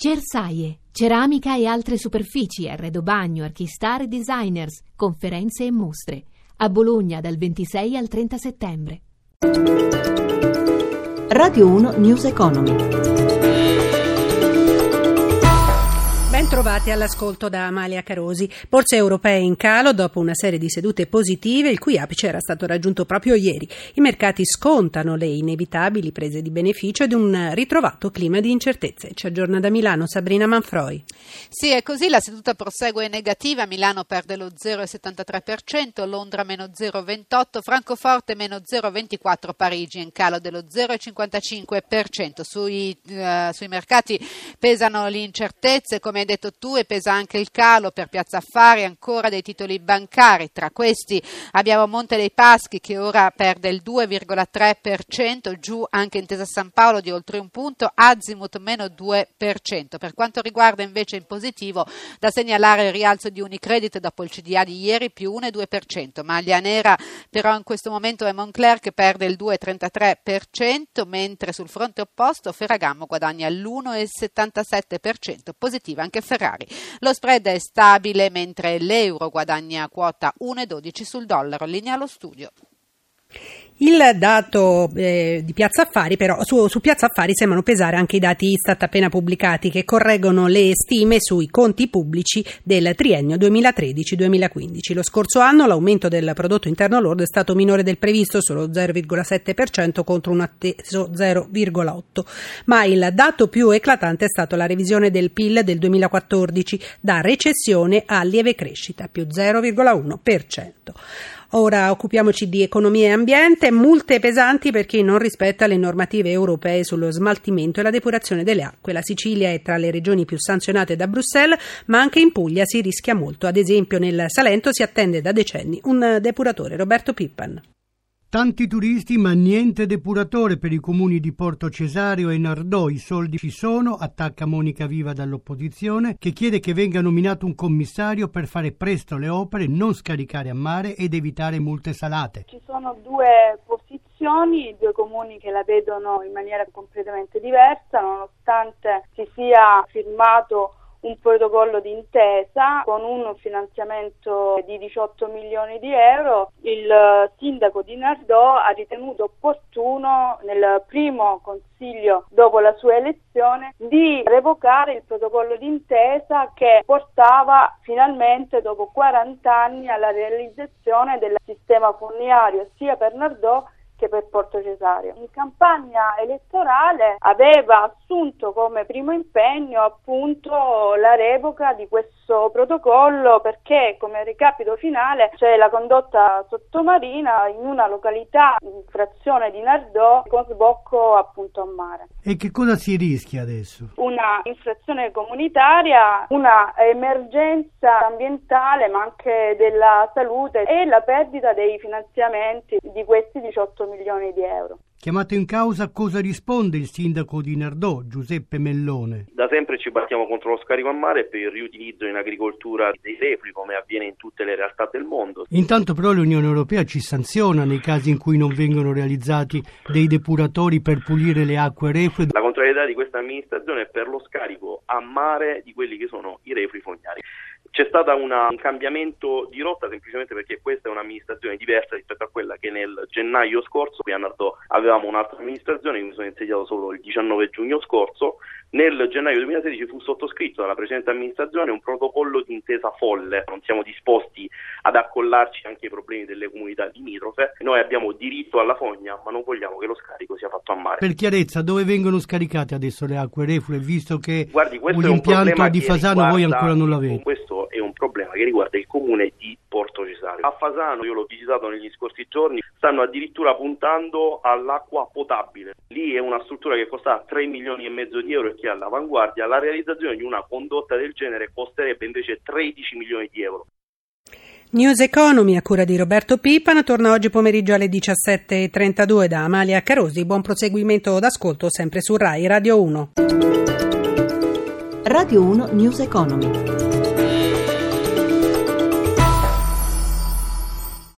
Cersaie, ceramica e altre superfici, arredo bagno, archistar e designers, conferenze e mostre. A Bologna dal 26 al 30 settembre. Radio 1 News Economy. Bentrovati all'ascolto da Amalia Carosi. Borse europee in calo dopo una serie di sedute positive, il cui apice era stato raggiunto proprio ieri. I mercati scontano le inevitabili prese di beneficio ed un ritrovato clima di incertezze. Ci aggiorna da Milano Sabrina Manfroi. Sì, è così. La seduta prosegue negativa. Milano perde lo 0,73%, Londra meno 0,28%, Francoforte meno 0,24%, Parigi in calo dello 0,55%. Sui, uh, sui mercati pesano le incertezze, come detto e pesa anche il calo per Piazza Affari, ancora dei titoli bancari. Tra questi abbiamo Monte dei Paschi che ora perde il 2,3%, giù anche Intesa San Paolo di oltre un punto, Azimut meno 2%. Per quanto riguarda invece in positivo, da segnalare il rialzo di Unicredit dopo il CDA di ieri più 1,2%. Maglia nera però in questo momento è Moncler che perde il 2,33%, mentre sul fronte opposto Ferragamo guadagna l'1,77%, positiva anche Ferrari. Lo spread è stabile mentre l'euro guadagna quota 1,12 sul dollaro. Linea allo studio. Il dato eh, di Piazza Affari, però, su, su, Piazza Affari sembrano pesare anche i dati Istat appena pubblicati che correggono le stime sui conti pubblici del triennio 2013-2015. Lo scorso anno l'aumento del prodotto interno lordo è stato minore del previsto, solo 0,7% contro un atteso 0,8%. Ma il dato più eclatante è stato la revisione del PIL del 2014 da recessione a lieve crescita, più 0,1%. Ora occupiamoci di economia e ambiente, multe pesanti per chi non rispetta le normative europee sullo smaltimento e la depurazione delle acque. La Sicilia è tra le regioni più sanzionate da Bruxelles, ma anche in Puglia si rischia molto. Ad esempio nel Salento si attende da decenni un depuratore, Roberto Pippan. Tanti turisti ma niente depuratore per i comuni di Porto Cesario e Nardò. I soldi ci sono, attacca Monica Viva dall'opposizione che chiede che venga nominato un commissario per fare presto le opere, non scaricare a mare ed evitare multe salate. Ci sono due posizioni, due comuni che la vedono in maniera completamente diversa nonostante si sia firmato un protocollo d'intesa con un finanziamento di 18 milioni di euro. Il sindaco di Nardò ha ritenuto opportuno nel primo consiglio dopo la sua elezione di revocare il protocollo d'intesa che portava finalmente dopo 40 anni alla realizzazione del sistema fognario sia per Nardò che per Porto Cesario. In campagna elettorale aveva assunto come primo impegno appunto la revoca di questo protocollo perché come ricapito finale c'è la condotta sottomarina in una località in frazione di Nardò con sbocco appunto a mare. E che cosa si rischia adesso? Una infrazione comunitaria, una emergenza ambientale ma anche della salute e la perdita dei finanziamenti di questi 18 milioni di euro. Chiamato in causa, cosa risponde il sindaco di Nardò, Giuseppe Mellone? Da sempre ci battiamo contro lo scarico a mare per il riutilizzo in agricoltura dei reflui, come avviene in tutte le realtà del mondo. Intanto però l'Unione Europea ci sanziona nei casi in cui non vengono realizzati dei depuratori per pulire le acque reflue. La contrarietà di questa amministrazione è per lo scarico a mare di quelli che sono i reflui fognari. C'è stato un cambiamento di rotta semplicemente perché questa è un'amministrazione diversa rispetto a quella che nel gennaio scorso qui a Nardò avevamo un'altra amministrazione mi sono insediato solo il 19 giugno scorso. Nel gennaio 2016 fu sottoscritto dalla precedente amministrazione un protocollo di intesa folle. Non siamo disposti ad accollarci anche ai problemi delle comunità limitrofe. Noi abbiamo diritto alla fogna, ma non vogliamo che lo scarico sia fatto a mare. Per chiarezza, dove vengono scaricate adesso le acque reflue, visto che Guardi, l'impianto di Fasano voi ancora non l'avete? È un problema che riguarda il comune di Porto Cesario. A Fasano, io l'ho visitato negli scorsi giorni, stanno addirittura puntando all'acqua potabile. Lì è una struttura che costa 3 milioni e mezzo di euro e che è all'avanguardia. La realizzazione di una condotta del genere costerebbe invece 13 milioni di euro. News Economy a cura di Roberto Pipana torna oggi pomeriggio alle 17.32 da Amalia Carosi. Buon proseguimento d'ascolto sempre su RAI Radio 1. Radio 1 News Economy.